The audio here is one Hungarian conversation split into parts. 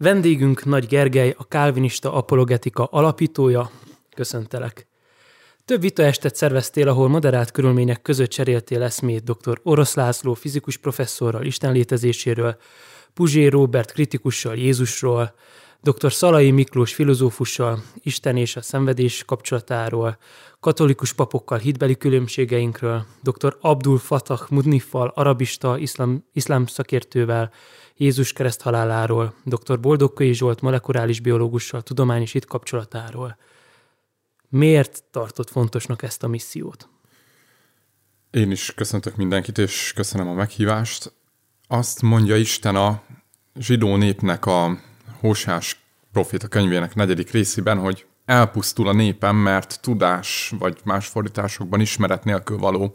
Vendégünk Nagy Gergely, a Kálvinista Apologetika alapítója. Köszöntelek. Több vita estet szerveztél, ahol moderált körülmények között cseréltél eszmét dr. Orosz László fizikus professzorral Isten létezéséről, Puzsé Robert kritikussal Jézusról, dr. Szalai Miklós filozófussal Isten és a szenvedés kapcsolatáról, katolikus papokkal hitbeli különbségeinkről, dr. Abdul Fatah Mudniffal, arabista, iszlám, iszlám szakértővel, Jézus kereszt haláláról, dr. Boldogkai Zsolt molekuláris biológussal tudományos hit kapcsolatáról. Miért tartott fontosnak ezt a missziót? Én is köszöntök mindenkit, és köszönöm a meghívást. Azt mondja Isten a zsidó népnek a Hósás proféta könyvének negyedik részében, hogy elpusztul a népem, mert tudás, vagy más fordításokban ismeret nélkül való.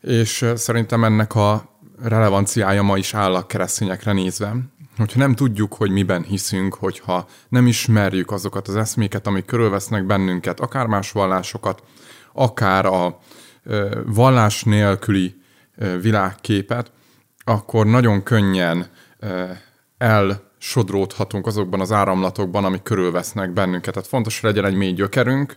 És szerintem ennek a relevanciája ma is áll a keresztényekre nézve. Hogyha nem tudjuk, hogy miben hiszünk, hogyha nem ismerjük azokat az eszméket, amik körülvesznek bennünket, akár más vallásokat, akár a vallás nélküli világképet, akkor nagyon könnyen elsodródhatunk azokban az áramlatokban, amik körülvesznek bennünket. Tehát fontos, hogy legyen egy mély gyökerünk,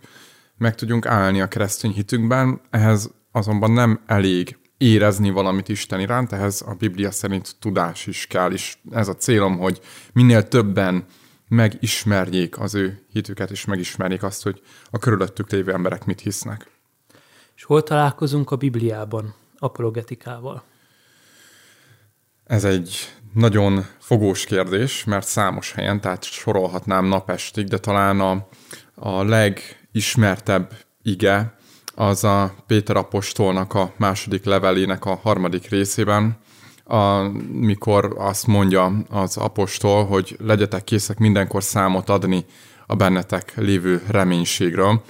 meg tudjunk állni a keresztény hitünkben, ehhez azonban nem elég érezni valamit Isten iránt, ehhez a Biblia szerint tudás is kell, és ez a célom, hogy minél többen megismerjék az ő hitüket, és megismerjék azt, hogy a körülöttük lévő emberek mit hisznek. És hol találkozunk a Bibliában apologetikával? Ez egy nagyon fogós kérdés, mert számos helyen, tehát sorolhatnám napestig, de talán a, a legismertebb ige az a Péter apostolnak a második levelének a harmadik részében, amikor azt mondja az apostol, hogy legyetek készek mindenkor számot adni a bennetek lévő reménységről.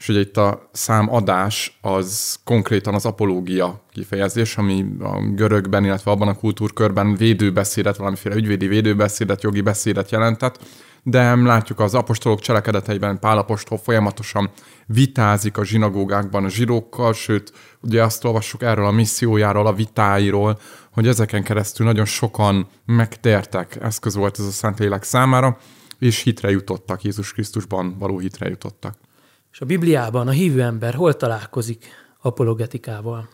És ugye itt a számadás az konkrétan az apológia kifejezés, ami a görögben, illetve abban a kultúrkörben védőbeszédet, valamiféle ügyvédi védőbeszédet, jogi beszédet jelentett de látjuk az apostolok cselekedeteiben Pál apostol folyamatosan vitázik a zsinagógákban a zsidókkal, sőt, ugye azt olvassuk erről a missziójáról, a vitáiról, hogy ezeken keresztül nagyon sokan megtértek, eszköz volt ez a Szentlélek számára, és hitre jutottak, Jézus Krisztusban való hitre jutottak. És a Bibliában a hívő ember hol találkozik apologetikával?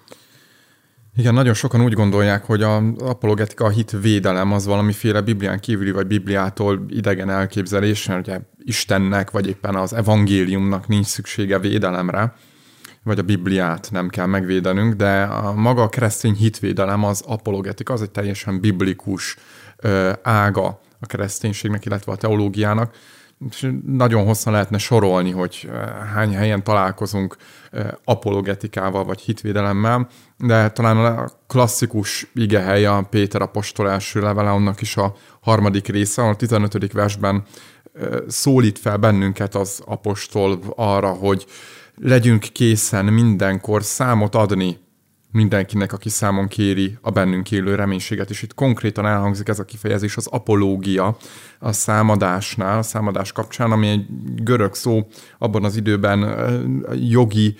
Igen, nagyon sokan úgy gondolják, hogy a apologetika, a hit védelem az valamiféle Biblián kívüli vagy Bibliától idegen elképzelés, ugye Istennek vagy éppen az evangéliumnak nincs szüksége védelemre, vagy a Bibliát nem kell megvédenünk, de a maga a keresztény hitvédelem az apologetika, az egy teljesen biblikus ága a kereszténységnek, illetve a teológiának, nagyon hosszan lehetne sorolni, hogy eh, hány helyen találkozunk eh, apologetikával vagy hitvédelemmel, de talán a klasszikus igehely a Péter apostol első levele, annak is a harmadik része, a 15. versben eh, szólít fel bennünket az apostol arra, hogy legyünk készen mindenkor számot adni mindenkinek, aki számon kéri a bennünk élő reménységet, és itt konkrétan elhangzik ez a kifejezés, az apológia a számadásnál, a számadás kapcsán, ami egy görög szó abban az időben jogi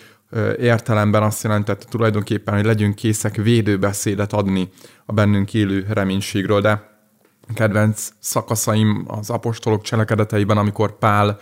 értelemben azt jelentette tulajdonképpen, hogy legyünk készek védőbeszédet adni a bennünk élő reménységről, de kedvenc szakaszaim az apostolok cselekedeteiben, amikor Pál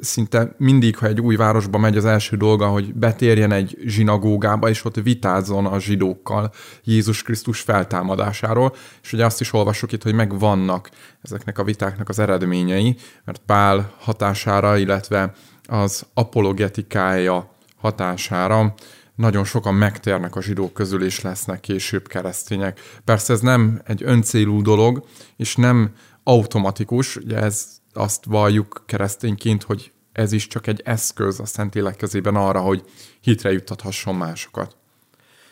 szinte mindig, ha egy új városba megy, az első dolga, hogy betérjen egy zsinagógába, és ott vitázzon a zsidókkal Jézus Krisztus feltámadásáról, és ugye azt is olvasok itt, hogy megvannak ezeknek a vitáknak az eredményei, mert Pál hatására, illetve az apologetikája hatására nagyon sokan megtérnek a zsidók közül, és lesznek később keresztények. Persze ez nem egy öncélú dolog, és nem automatikus, ugye ez azt valljuk keresztényként, hogy ez is csak egy eszköz a Szentlélek kezében arra, hogy hitre juttathasson másokat.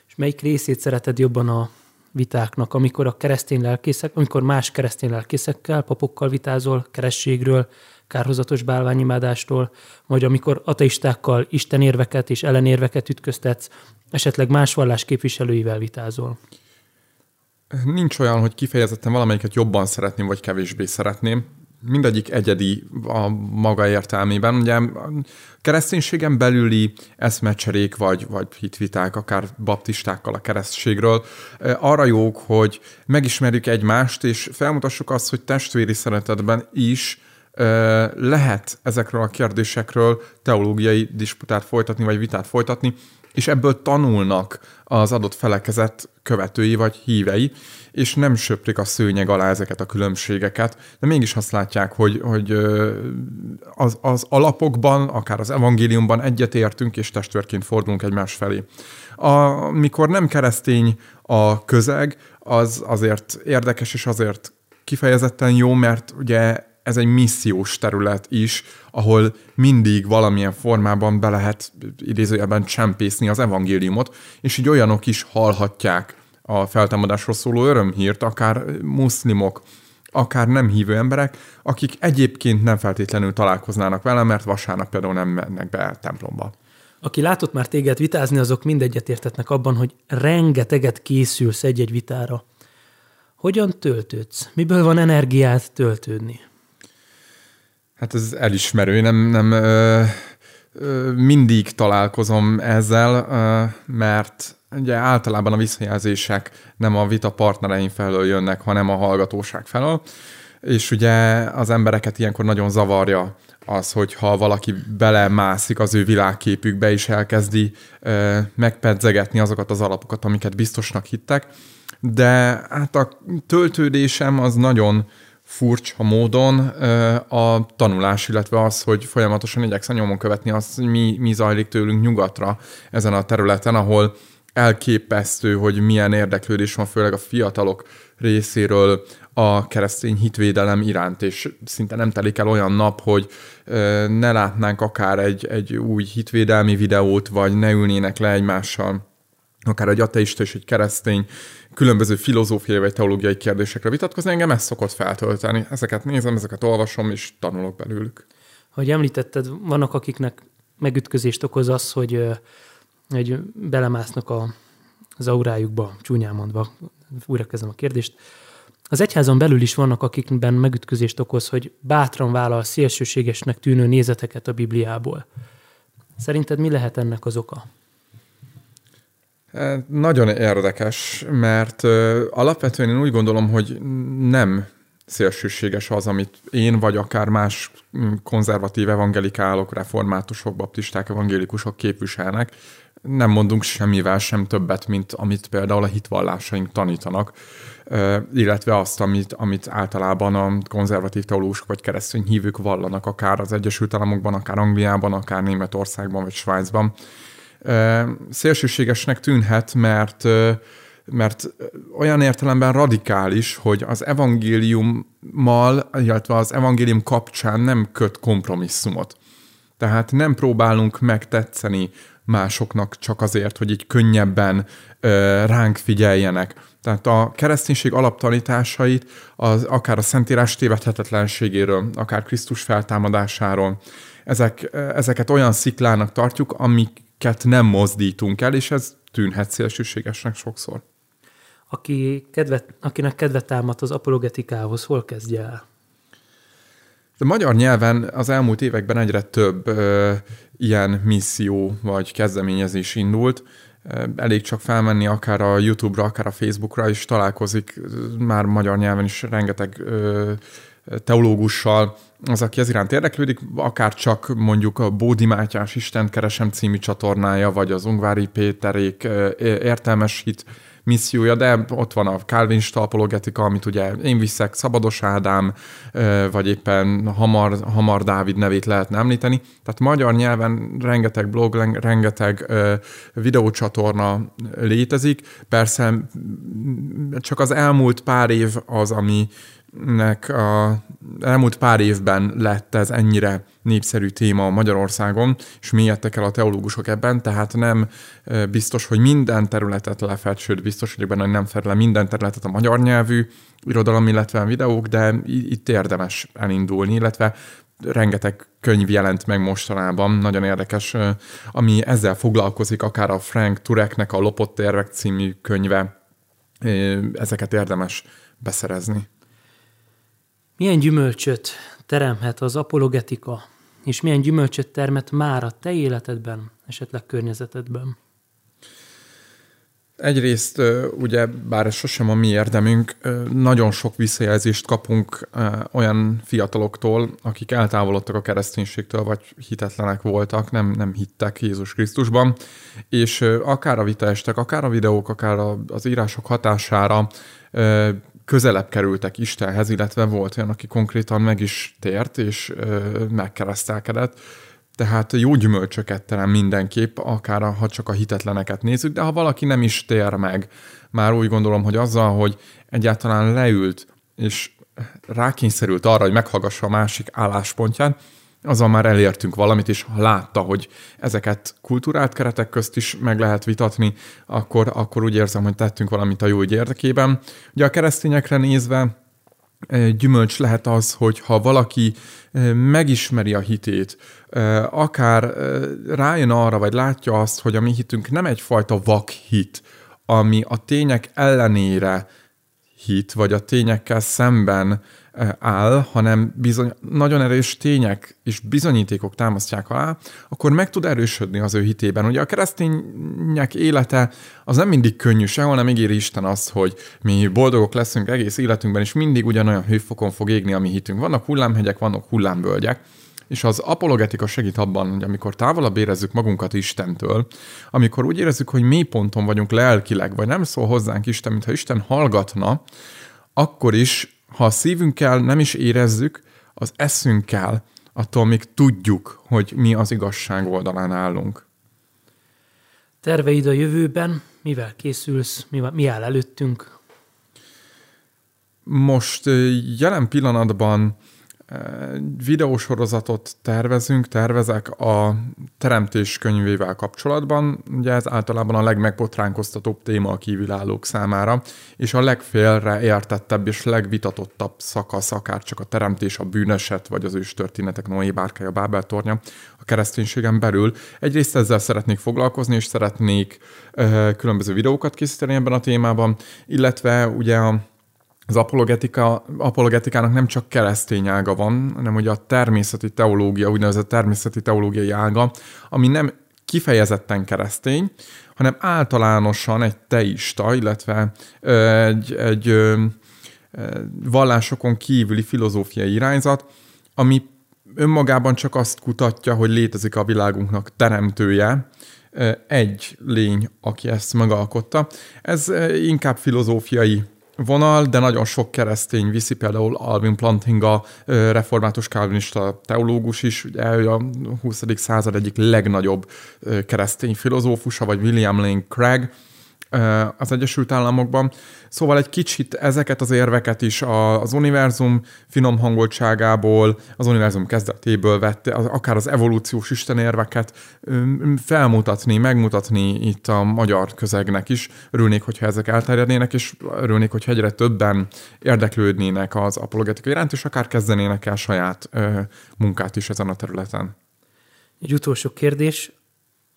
És melyik részét szereted jobban a vitáknak, amikor a keresztény lelkészek, amikor más keresztény lelkészekkel, papokkal vitázol, kerességről, kárhozatos bálványimádástól, vagy amikor ateistákkal istenérveket és ellenérveket ütköztetsz, esetleg más vallás képviselőivel vitázol? Nincs olyan, hogy kifejezetten valamelyiket jobban szeretném, vagy kevésbé szeretném mindegyik egyedi a maga értelmében. Ugye a kereszténységen belüli eszmecserék vagy, vagy hitviták, akár baptistákkal a keresztségről, arra jók, hogy megismerjük egymást, és felmutassuk azt, hogy testvéri szeretetben is lehet ezekről a kérdésekről teológiai disputát folytatni, vagy vitát folytatni, és ebből tanulnak az adott felekezet követői vagy hívei, és nem söprik a szőnyeg alá ezeket a különbségeket, de mégis azt látják, hogy, hogy az, az alapokban, akár az evangéliumban egyetértünk, és testvérként fordulunk egymás felé. Amikor nem keresztény a közeg, az azért érdekes, és azért kifejezetten jó, mert ugye ez egy missziós terület is, ahol mindig valamilyen formában be lehet idézőjelben csempészni az evangéliumot, és így olyanok is hallhatják a feltámadásról szóló örömhírt, akár muszlimok, akár nem hívő emberek, akik egyébként nem feltétlenül találkoznának vele, mert vasárnap például nem mennek be templomba. Aki látott már téged vitázni, azok mindegyet értetnek abban, hogy rengeteget készülsz egy-egy vitára. Hogyan töltődsz? Miből van energiát töltődni? Hát ez elismerő, nem, nem ö, ö, mindig találkozom ezzel, ö, mert ugye általában a visszajelzések nem a vita partnereim felől jönnek, hanem a hallgatóság felől, és ugye az embereket ilyenkor nagyon zavarja az, hogyha valaki belemászik az ő világképükbe, és elkezdi ö, megpedzegetni azokat az alapokat, amiket biztosnak hittek, de hát a töltődésem az nagyon furcsa módon a tanulás, illetve az, hogy folyamatosan igyekszem nyomon követni azt, hogy mi, mi zajlik tőlünk nyugatra ezen a területen, ahol elképesztő, hogy milyen érdeklődés van, főleg a fiatalok részéről a keresztény hitvédelem iránt, és szinte nem telik el olyan nap, hogy ne látnánk akár egy, egy új hitvédelmi videót, vagy ne ülnének le egymással akár egy ateista és egy keresztény különböző filozófiai vagy teológiai kérdésekre vitatkozni, engem ez szokott feltölteni. Ezeket nézem, ezeket olvasom, és tanulok belőlük. Ahogy említetted, vannak akiknek megütközést okoz az, hogy, hogy belemásznak a, az aurájukba, csúnyán mondva, újra kezdem a kérdést. Az egyházon belül is vannak, akikben megütközést okoz, hogy bátran vállal szélsőségesnek tűnő nézeteket a Bibliából. Szerinted mi lehet ennek az oka? Nagyon érdekes, mert alapvetően én úgy gondolom, hogy nem szélsőséges az, amit én vagy akár más konzervatív evangelikálok, reformátusok, baptisták, evangélikusok képviselnek. Nem mondunk semmivel sem többet, mint amit például a hitvallásaink tanítanak, illetve azt, amit, amit általában a konzervatív teológusok vagy keresztény hívők vallanak, akár az Egyesült Államokban, akár Angliában, akár Németországban vagy Svájcban szélsőségesnek tűnhet, mert mert olyan értelemben radikális, hogy az evangéliummal, illetve az evangélium kapcsán nem köt kompromisszumot. Tehát nem próbálunk megtetszeni másoknak csak azért, hogy így könnyebben ö, ránk figyeljenek. Tehát a kereszténység alaptanításait az, akár a Szentírás tévedhetetlenségéről, akár Krisztus feltámadásáról, ezek, ezeket olyan sziklának tartjuk, amik ket nem mozdítunk el, és ez tűnhet szélsőségesnek sokszor. Aki kedvet, akinek kedvet támad az apologetikához, hol kezdje el? De magyar nyelven az elmúlt években egyre több ö, ilyen misszió vagy kezdeményezés indult. Elég csak felmenni akár a YouTube-ra, akár a Facebook-ra, és találkozik már magyar nyelven is rengeteg ö, teológussal, az, aki ez iránt érdeklődik, akár csak mondjuk a Bódi Mátyás Isten keresem című csatornája, vagy az Ungvári Péterék értelmes hit missziója, de ott van a Calvinista apologetika, amit ugye én viszek, Szabados Ádám, vagy éppen Hamar, Hamar Dávid nevét lehetne említeni. Tehát magyar nyelven rengeteg blog, rengeteg videócsatorna létezik. Persze csak az elmúlt pár év az, ami nek a elmúlt pár évben lett ez ennyire népszerű téma Magyarországon, és mélyedtek el a teológusok ebben, tehát nem biztos, hogy minden területet lefed, sőt biztos vagyok benne, hogy nem fed le minden területet a magyar nyelvű irodalom, illetve videók, de itt érdemes elindulni, illetve rengeteg könyv jelent meg mostanában, nagyon érdekes, ami ezzel foglalkozik, akár a Frank Tureknek a Lopott érvek című könyve, ezeket érdemes beszerezni. Milyen gyümölcsöt teremhet az apologetika, és milyen gyümölcsöt termet már a te életedben, esetleg környezetedben? Egyrészt ugye, bár ez sosem a mi érdemünk, nagyon sok visszajelzést kapunk olyan fiataloktól, akik eltávolodtak a kereszténységtől, vagy hitetlenek voltak, nem, nem hittek Jézus Krisztusban, és akár a vitaestek, akár a videók, akár az írások hatására közelebb kerültek Istenhez, illetve volt olyan, aki konkrétan meg is tért, és megkeresztelkedett, tehát jó gyümölcsöket terem mindenképp, akár ha csak a hitetleneket nézzük, de ha valaki nem is tér meg, már úgy gondolom, hogy azzal, hogy egyáltalán leült, és rákényszerült arra, hogy meghallgassa a másik álláspontját, azzal már elértünk valamit, és ha látta, hogy ezeket kulturált keretek közt is meg lehet vitatni, akkor, akkor úgy érzem, hogy tettünk valamit a jó ügy érdekében. Ugye a keresztényekre nézve gyümölcs lehet az, hogy ha valaki megismeri a hitét, akár rájön arra, vagy látja azt, hogy a mi hitünk nem egyfajta vak hit, ami a tények ellenére hit, vagy a tényekkel szemben áll, hanem bizony, nagyon erős tények és bizonyítékok támasztják alá, akkor meg tud erősödni az ő hitében. Ugye a keresztények élete az nem mindig könnyű sehol, nem ígéri Isten azt, hogy mi boldogok leszünk egész életünkben, és mindig ugyanolyan hőfokon fog égni a mi hitünk. Vannak hullámhegyek, vannak hullámvölgyek, és az apologetika segít abban, hogy amikor távolabb érezzük magunkat Istentől, amikor úgy érezzük, hogy mély ponton vagyunk lelkileg, vagy nem szól hozzánk Isten, mintha Isten hallgatna, akkor is ha a szívünkkel nem is érezzük, az eszünkkel, attól még tudjuk, hogy mi az igazság oldalán állunk. Terveid a jövőben, mivel készülsz, mi, mi áll előttünk? Most jelen pillanatban videósorozatot tervezünk, tervezek a teremtés könyvével kapcsolatban. Ugye ez általában a legmegbotránkoztatóbb téma a kívülállók számára, és a legfélre értettebb és legvitatottabb szakasz, akár csak a teremtés, a bűneset, vagy az ős történetek Noé bárkája, Bábel tornya a kereszténységen belül. Egyrészt ezzel szeretnék foglalkozni, és szeretnék különböző videókat készíteni ebben a témában, illetve ugye a az apologetika, apologetikának nem csak keresztény ága van, hanem ugye a természeti teológia, úgynevezett természeti teológiai ága, ami nem kifejezetten keresztény, hanem általánosan egy teista, illetve egy, egy vallásokon kívüli filozófiai irányzat, ami önmagában csak azt kutatja, hogy létezik a világunknak teremtője, egy lény, aki ezt megalkotta. Ez inkább filozófiai vonal, de nagyon sok keresztény viszi, például Alvin Planting a református kálvinista teológus is, ugye a 20. század egyik legnagyobb keresztény filozófusa, vagy William Lane Craig, az Egyesült Államokban. Szóval egy kicsit ezeket az érveket is az univerzum finom hangoltságából, az univerzum kezdetéből vette, akár az evolúciós istenérveket felmutatni, megmutatni itt a magyar közegnek is. Örülnék, hogyha ezek elterjednének, és örülnék, hogyha egyre többen érdeklődnének az apologetika iránt, és akár kezdenének el saját munkát is ezen a területen. Egy utolsó kérdés.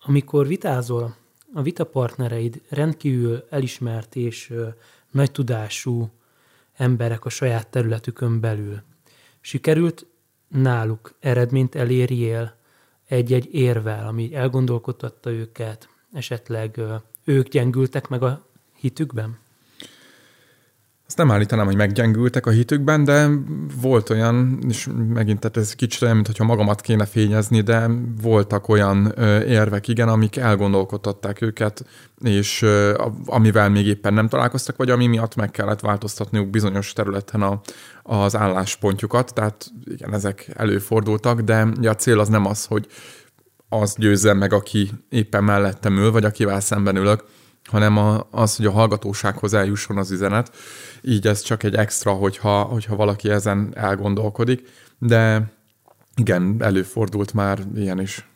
Amikor vitázol a vitapartnereid rendkívül elismert és nagy tudású emberek a saját területükön belül. Sikerült náluk eredményt elérjél egy-egy érvel, ami elgondolkodtatta őket, esetleg ők gyengültek meg a hitükben? Azt nem állítanám, hogy meggyengültek a hitükben, de volt olyan, és megint tehát ez kicsit olyan, mintha magamat kéne fényezni, de voltak olyan érvek, igen, amik elgondolkodtatták őket, és amivel még éppen nem találkoztak, vagy ami miatt meg kellett változtatniuk bizonyos területen a, az álláspontjukat. Tehát igen, ezek előfordultak, de a cél az nem az, hogy az győzzem meg, aki éppen mellettem ül, vagy akivel szemben ülök, hanem a, az, hogy a hallgatósághoz eljusson az üzenet. Így ez csak egy extra, hogyha, hogyha valaki ezen elgondolkodik, de igen, előfordult már ilyen is.